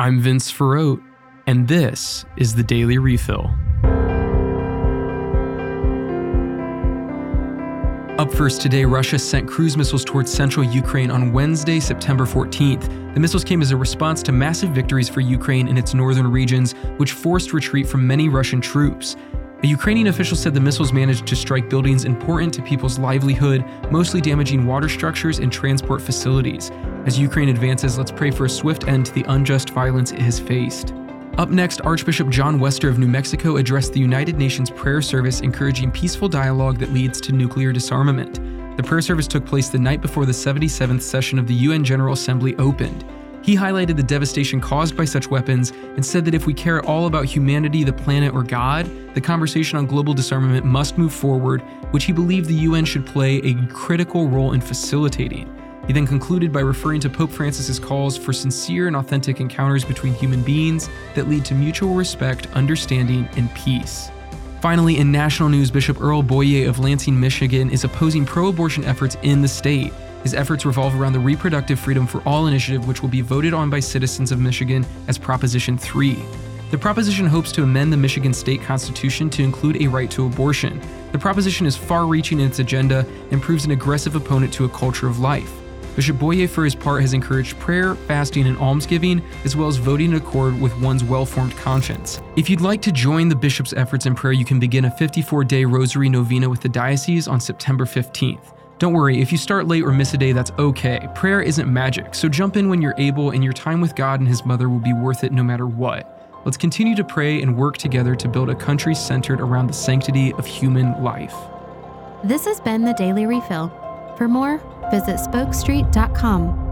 I'm Vince Ferrote, and this is the Daily Refill. Up first today, Russia sent cruise missiles towards central Ukraine on Wednesday, September 14th. The missiles came as a response to massive victories for Ukraine in its northern regions, which forced retreat from many Russian troops. A Ukrainian official said the missiles managed to strike buildings important to people's livelihood, mostly damaging water structures and transport facilities. As Ukraine advances, let's pray for a swift end to the unjust violence it has faced. Up next, Archbishop John Wester of New Mexico addressed the United Nations prayer service encouraging peaceful dialogue that leads to nuclear disarmament. The prayer service took place the night before the 77th session of the UN General Assembly opened. He highlighted the devastation caused by such weapons and said that if we care at all about humanity, the planet, or God, the conversation on global disarmament must move forward, which he believed the UN should play a critical role in facilitating. He then concluded by referring to Pope Francis's calls for sincere and authentic encounters between human beings that lead to mutual respect, understanding, and peace. Finally, in national news, Bishop Earl Boyea of Lansing, Michigan is opposing pro abortion efforts in the state. His efforts revolve around the Reproductive Freedom for All initiative, which will be voted on by citizens of Michigan as Proposition 3. The proposition hopes to amend the Michigan state constitution to include a right to abortion. The proposition is far reaching in its agenda and proves an aggressive opponent to a culture of life. Bishop Boyea, for his part, has encouraged prayer, fasting, and almsgiving, as well as voting in accord with one's well formed conscience. If you'd like to join the bishop's efforts in prayer, you can begin a 54 day rosary novena with the diocese on September 15th. Don't worry, if you start late or miss a day, that's okay. Prayer isn't magic, so jump in when you're able, and your time with God and His Mother will be worth it no matter what. Let's continue to pray and work together to build a country centered around the sanctity of human life. This has been the Daily Refill. For more, visit spokestreet.com.